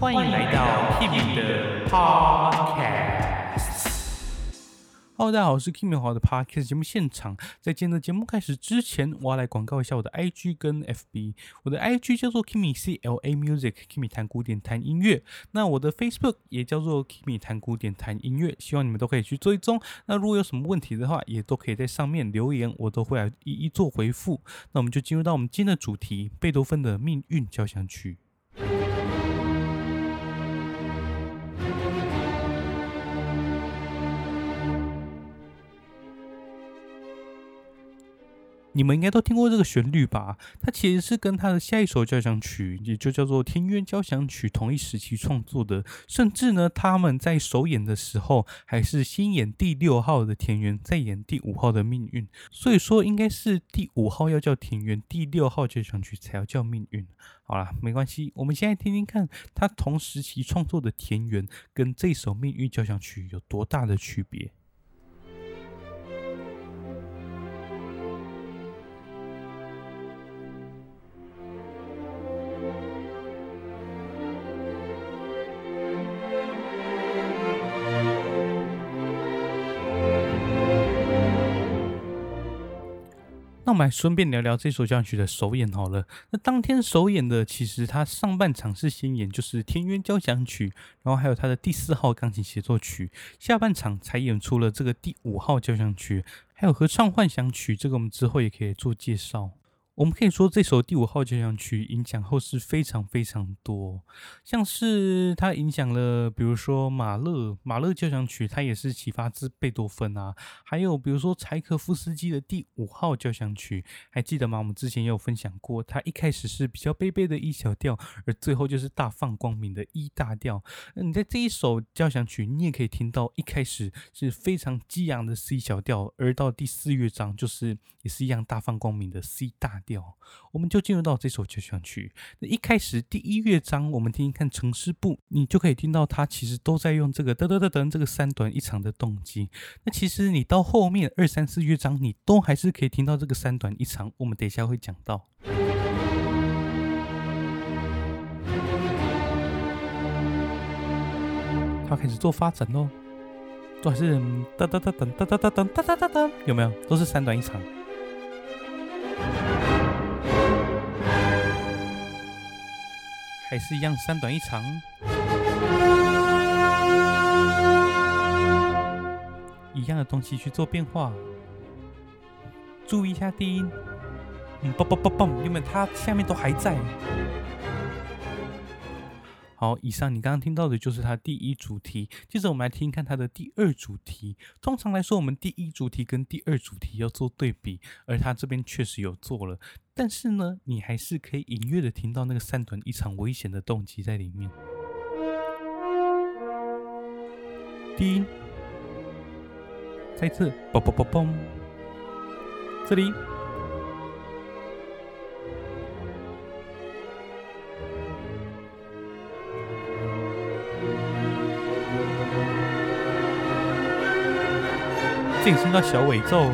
欢迎来到 Kimi 的 Podcast。Hello，大家好，我是 Kimi 华的 Podcast 节目现场。在今天的节目开始之前，我要来广告一下我的 IG 跟 FB。我的 IG 叫做 Kimi CLA Music，Kimi 弹古典弹音乐。那我的 Facebook 也叫做 Kimi 弹古典弹音乐，希望你们都可以去追踪。那如果有什么问题的话，也都可以在上面留言，我都会来一一做回复。那我们就进入到我们今天的主题——贝多芬的命运交响曲。你们应该都听过这个旋律吧？它其实是跟他的下一首交响曲，也就叫做《田园交响曲》同一时期创作的。甚至呢，他们在首演的时候，还是先演第六号的田园，再演第五号的命运。所以说，应该是第五号要叫田园，第六号交响曲才要叫命运。好啦，没关系，我们现在听听看，他同时期创作的田园跟这首命运交响曲有多大的区别。我们来顺便聊聊这首交响曲的首演好了。那当天首演的，其实它上半场是先演就是天渊交响曲，然后还有它的第四号钢琴协奏曲，下半场才演出了这个第五号交响曲，还有合唱幻想曲，这个我们之后也可以做介绍。我们可以说，这首第五号交响曲影响后世非常非常多，像是它影响了，比如说马勒，马勒交响曲，它也是启发自贝多芬啊。还有比如说柴可夫斯基的第五号交响曲，还记得吗？我们之前也有分享过，它一开始是比较卑微的 E 小调，而最后就是大放光明的 E 大调。那你在这一首交响曲，你也可以听到一开始是非常激昂的 C 小调，而到第四乐章就是也是一样大放光明的 C 大调。我们就进入到这首交响曲。那一开始第一乐章，我们听听看呈示部，你就可以听到它其实都在用这个噔噔噔噔这个三短一长的动机。那其实你到后面二三四乐章，你都还是可以听到这个三短一长。我们等一下会讲到。它开始做发展喽，都还是噔噔噔噔噔噔噔噔噔噔噔，有没有？都是三短一长。还是一样，三短一长，一样的东西去做变化。注意一下低音，嗯，嘣嘣嘣嘣，因为它下面都还在。好，以上你刚刚听到的就是它第一主题。接着我们来听看它的第二主题。通常来说，我们第一主题跟第二主题要做对比，而它这边确实有做了。但是呢，你还是可以隐约的听到那个三短一长危险的动机在里面。低音，再次，嘣嘣嘣嘣，这里。进行到小尾奏，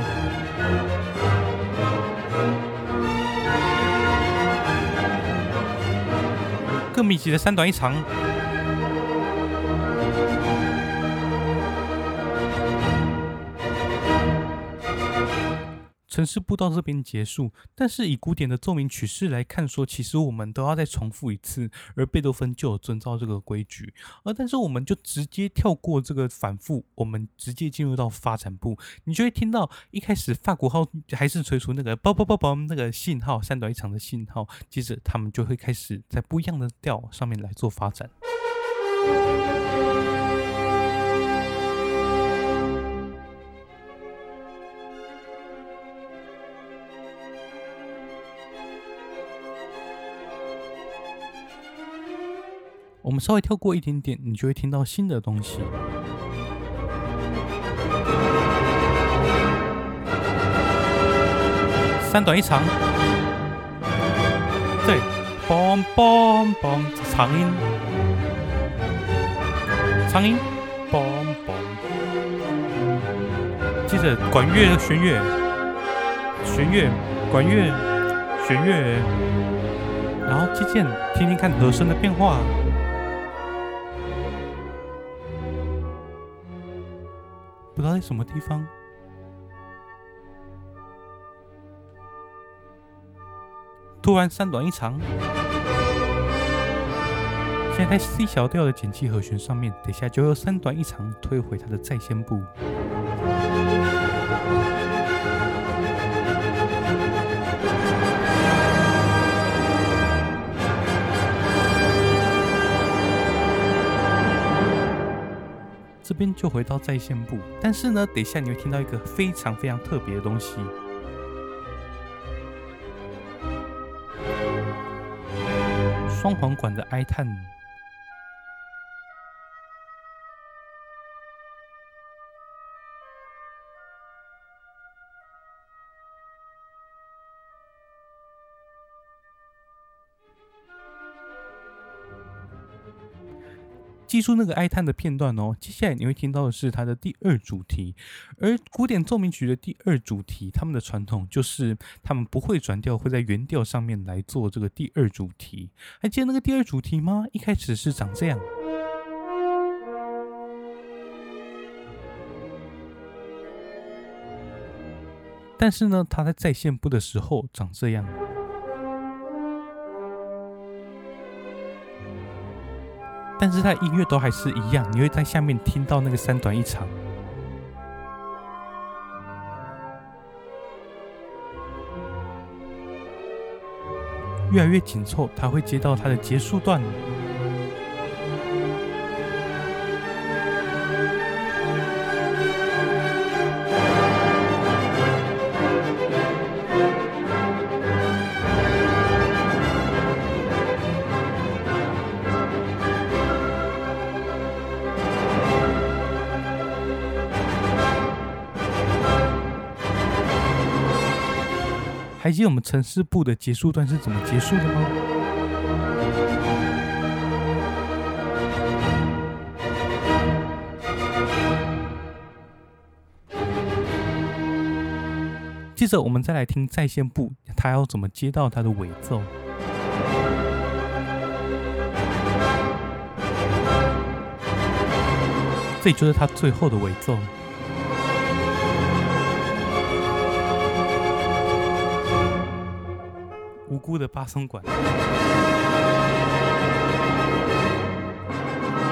更密集的三短一长。呈示部到这边结束，但是以古典的奏鸣曲式来看说，说其实我们都要再重复一次，而贝多芬就有遵照这个规矩，而但是我们就直接跳过这个反复，我们直接进入到发展部，你就会听到一开始法国号还是吹出那个嘣嘣嘣嘣那个信号，三短一长的信号，接着他们就会开始在不一样的调上面来做发展。我们稍微跳过一点点，你就会听到新的东西。三短一长，对，嘣嘣嘣，长音，长音，嘣嘣。接着管乐、弦乐，弦乐、管乐、弦乐，然后渐渐听听看和声的变化。什么地方。突然三短一长，现在在 C 小调的减七和弦上面，等下就由三短一长推回它的再现部。边就回到在线部，但是呢，等一下你会听到一个非常非常特别的东西。双簧管的哀叹，记住那个哀叹的片段哦。接下来你会听到的是它的第二主题，而古典奏鸣曲的第二主题，他们的传统就是他们不会转调，会在原调上面来做这个第二主题。还记得那个第二主题吗？一开始是长这样，但是呢，它在再现部的时候长这样。但是它的音乐都还是一样，你会在下面听到那个三短一长，越来越紧凑，它会接到它的结束段。还记得我们城市部的结束段是怎么结束的吗？接着我们再来听在线部，他要怎么接到他的尾奏？这就是他最后的尾奏。无辜的巴松管，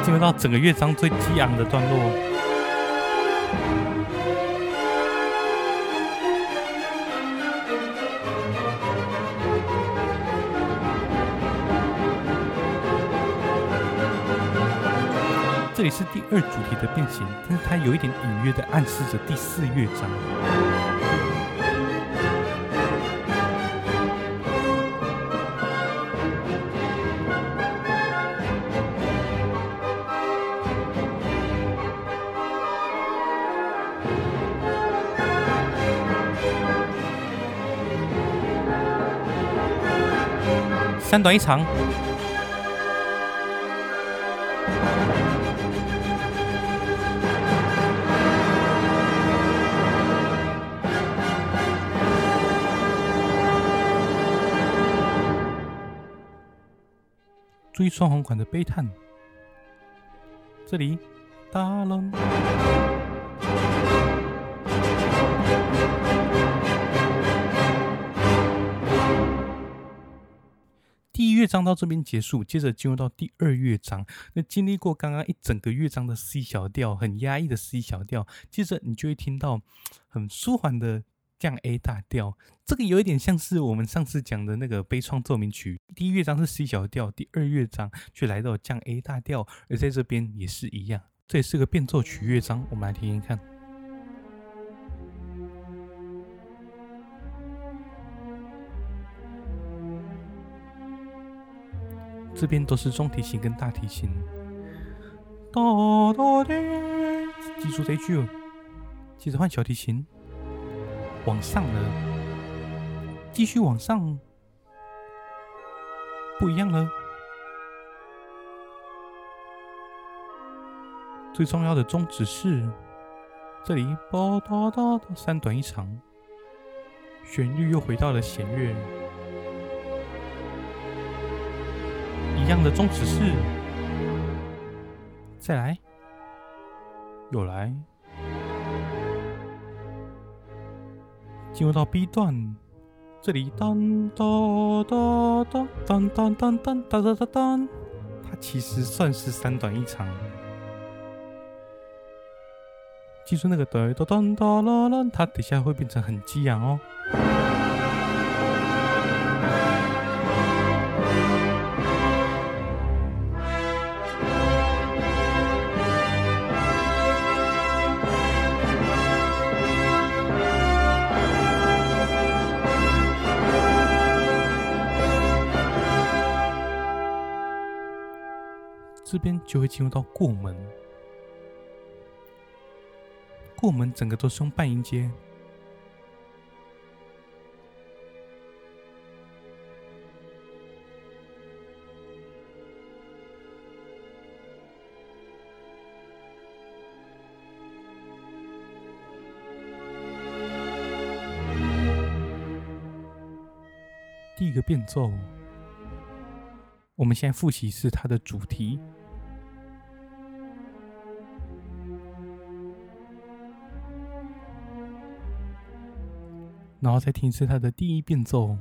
进入到整个乐章最激昂的段落。这里是第二主题的变形，但是它有一点隐约的暗示着第四乐章。三短一长，注意双簧管的悲叹，这里，大冷。乐章到这边结束，接着进入到第二乐章。那经历过刚刚一整个乐章的 C 小调，很压抑的 C 小调，接着你就会听到很舒缓的降 A 大调。这个有一点像是我们上次讲的那个悲怆奏鸣曲，第一乐章是 C 小调，第二乐章却来到降 A 大调，而在这边也是一样。这也是个变奏曲乐章，我们来听听看。这边都是中提琴跟大提琴，哒哒的，记住这句哦。接着换小提琴，往上了，继续往上，不一样了。最重要的终止是这里，哒哒哒哒，三短一长，旋律又回到了弦乐。一样的宗旨是？再来，又来，进入到 B 段，这里当当当当当当当当当当当，它其实算是三短一长。记住那个哒哒哒哒啦啦，它底下会变成很激昂哦。这边就会进入到过门，过门整个都是用半音阶，第一个变奏。我们现在复习是它的主题。然后再听一次它的第一变奏。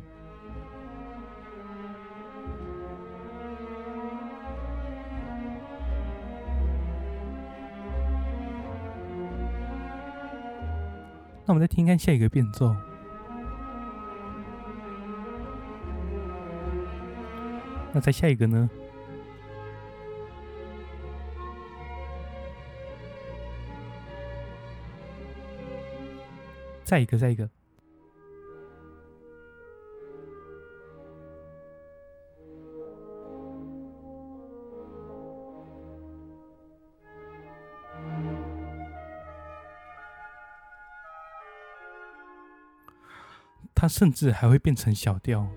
那我们再听看下一个变奏。那再下一个呢？再一个，再一个。甚至还会变成小调。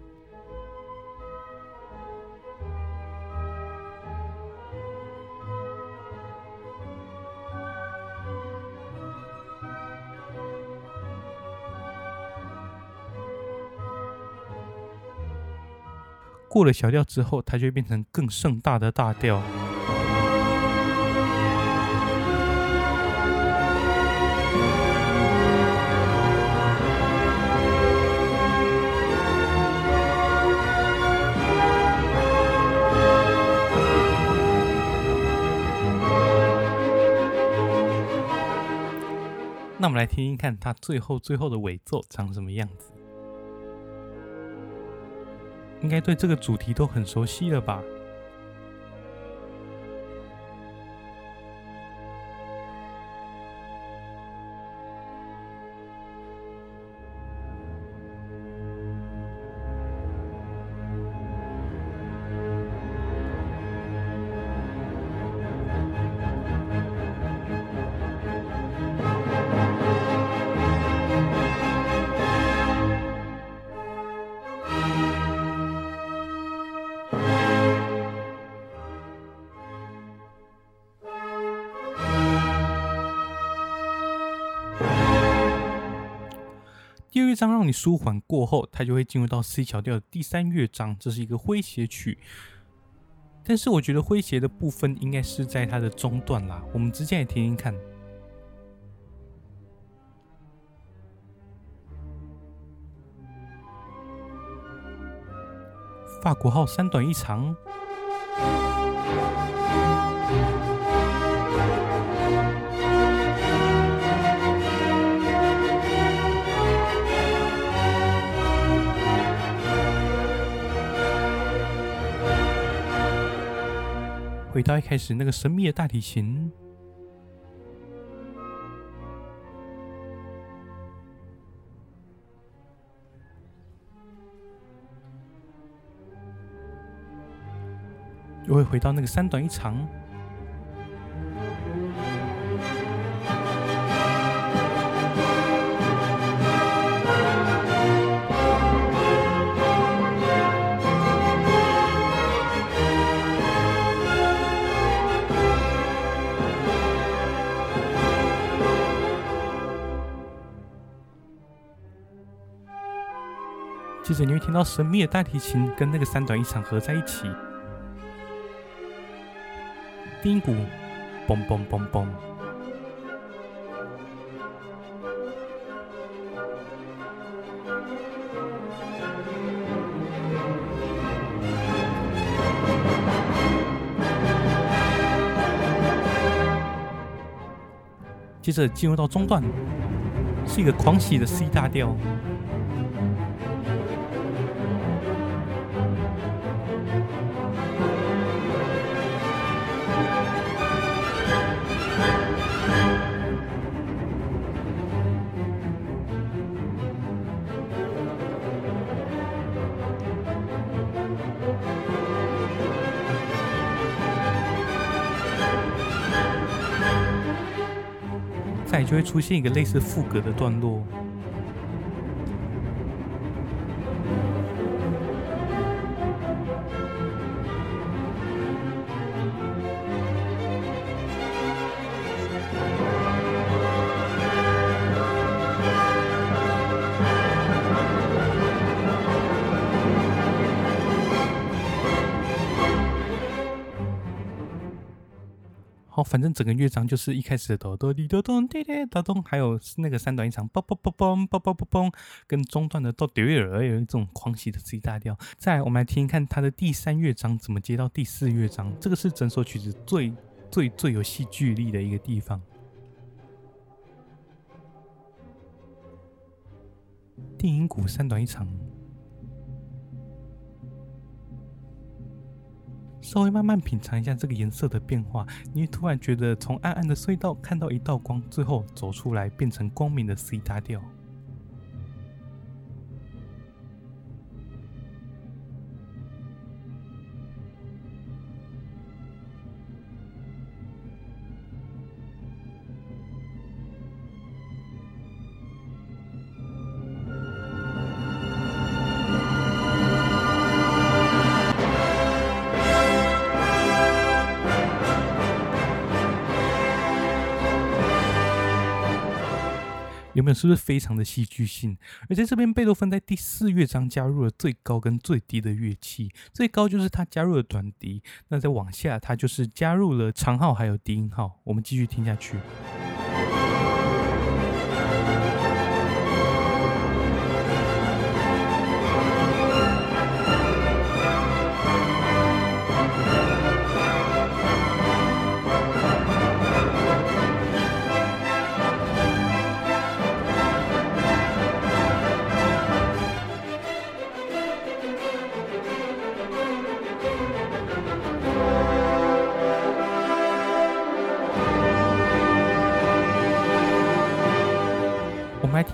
过了小调之后，它就会变成更盛大的大调。来听听看，他最后最后的尾奏长什么样子。应该对这个主题都很熟悉了吧？第二乐章让你舒缓过后，它就会进入到 C 小调的第三乐章，这是一个诙谐曲。但是我觉得诙谐的部分应该是在它的中段啦，我们直接来听听看。法国号三短一长。回到一开始那个神秘的大提琴，又会回到那个三短一长。你会听到神秘的大提琴跟那个三短一长合在一起。叮鼓嘣嘣嘣嘣。接着进入到中段是一个狂喜的 c 大调。就会出现一个类似副歌的段落。反正整个乐章就是一开始的哆哆滴哆咚滴滴哆咚，还有那个三短一长，嘣嘣嘣嘣嘣嘣嘣嘣，跟中段的哆滴儿有一种狂喜的 C 大调。再来，我们来听一看它的第三乐章怎么接到第四乐章，这个是整首曲子最最最有戏剧力的一个地方。定音鼓三短一长。稍微慢慢品尝一下这个颜色的变化，你会突然觉得从暗暗的隧道看到一道光，最后走出来变成光明的 C 大调。有没有？是不是非常的戏剧性？而在这边，贝多芬在第四乐章加入了最高跟最低的乐器。最高就是他加入了短笛，那再往下，他就是加入了长号还有低音号。我们继续听下去。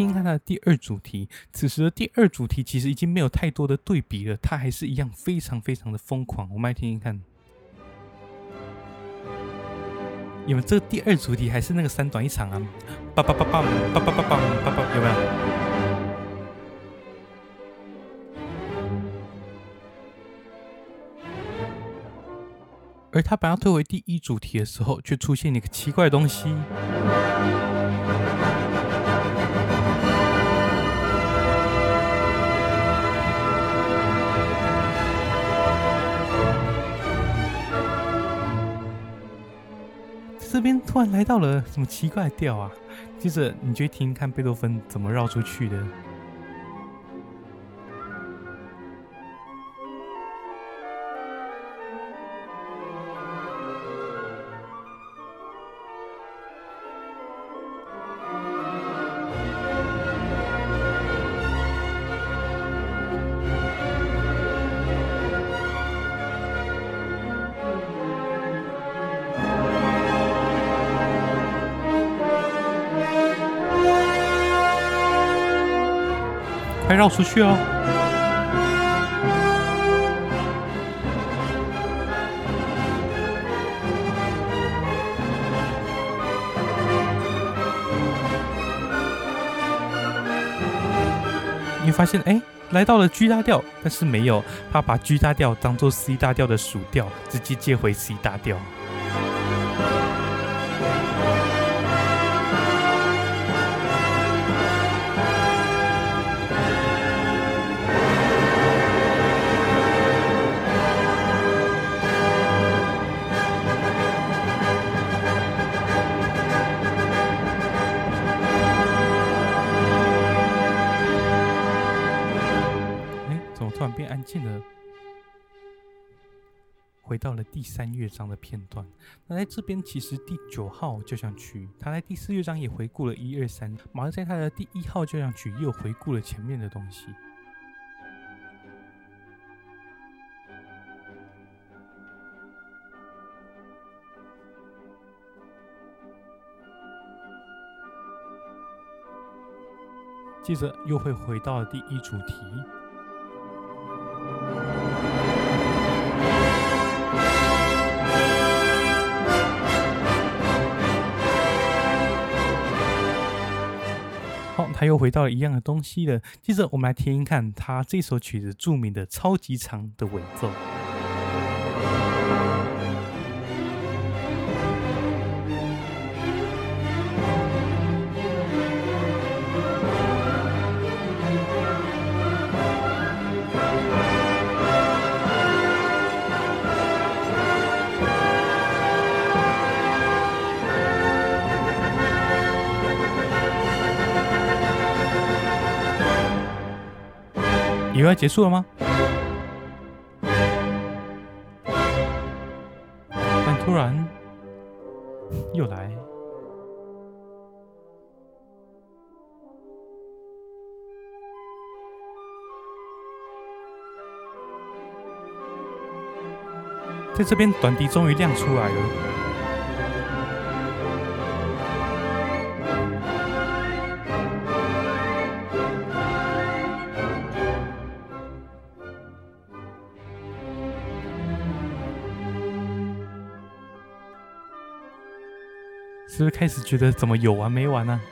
听看它的第二主题。此时的第二主题其实已经没有太多的对比了，它还是一样非常非常的疯狂。我们来听听看，有没有？这个第二主题还是那个三短一长啊，叭叭叭叭叭叭叭叭叭，有没有？而他把它推回第一主题的时候，却出现了一个奇怪的东西。边突然来到了什么奇怪的调啊？接着你就听看贝多芬怎么绕出去的。绕出去哦！你发现哎，来到了 G 大调，但是没有，他把 G 大调当做 C 大调的属调，直接接回 C 大调。记得回到了第三乐章的片段。那在这边其实第九号交响曲他在第四乐章也回顾了一二三马上在他的第一号交响曲又回顾了前面的东西。接着又会回到第一主题。他又回到了一样的东西了。接着我们来听一看他这首曲子著名的超级长的尾奏。要结束了吗？但突然又来，在这边短笛终于亮出来了。是不是开始觉得怎么有完没完呢？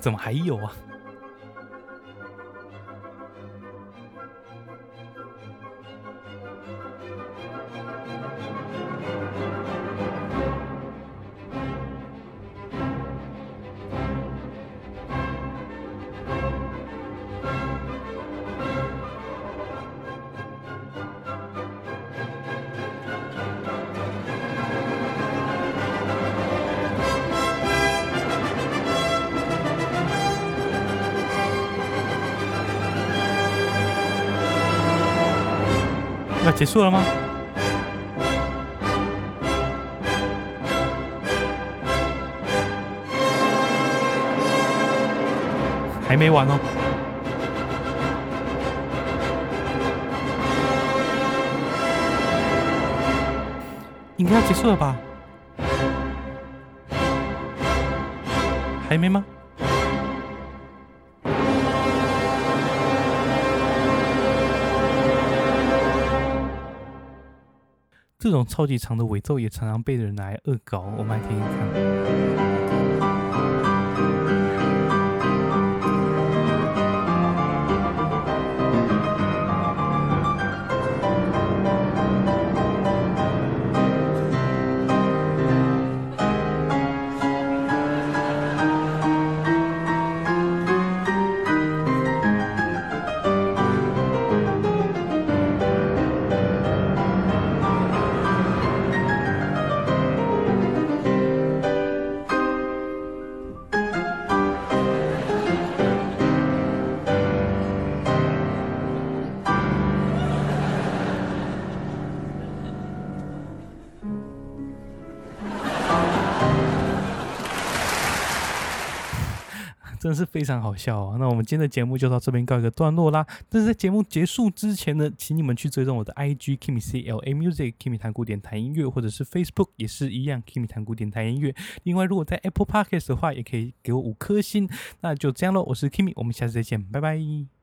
怎么还有啊？结束了吗？还没完哦！应该要结束了吧？还没吗？这种超级长的尾奏也常常被人来恶搞，我们来听听看。真是非常好笑啊！那我们今天的节目就到这边告一个段落啦。但是在节目结束之前呢，请你们去追踪我的 IG Kimi C L A Music Kimi 谈古典谈音乐，或者是 Facebook 也是一样 Kimi 谈古典谈音乐。另外，如果在 Apple Podcast 的话，也可以给我五颗星。那就这样喽，我是 Kimi，我们下次再见，拜拜。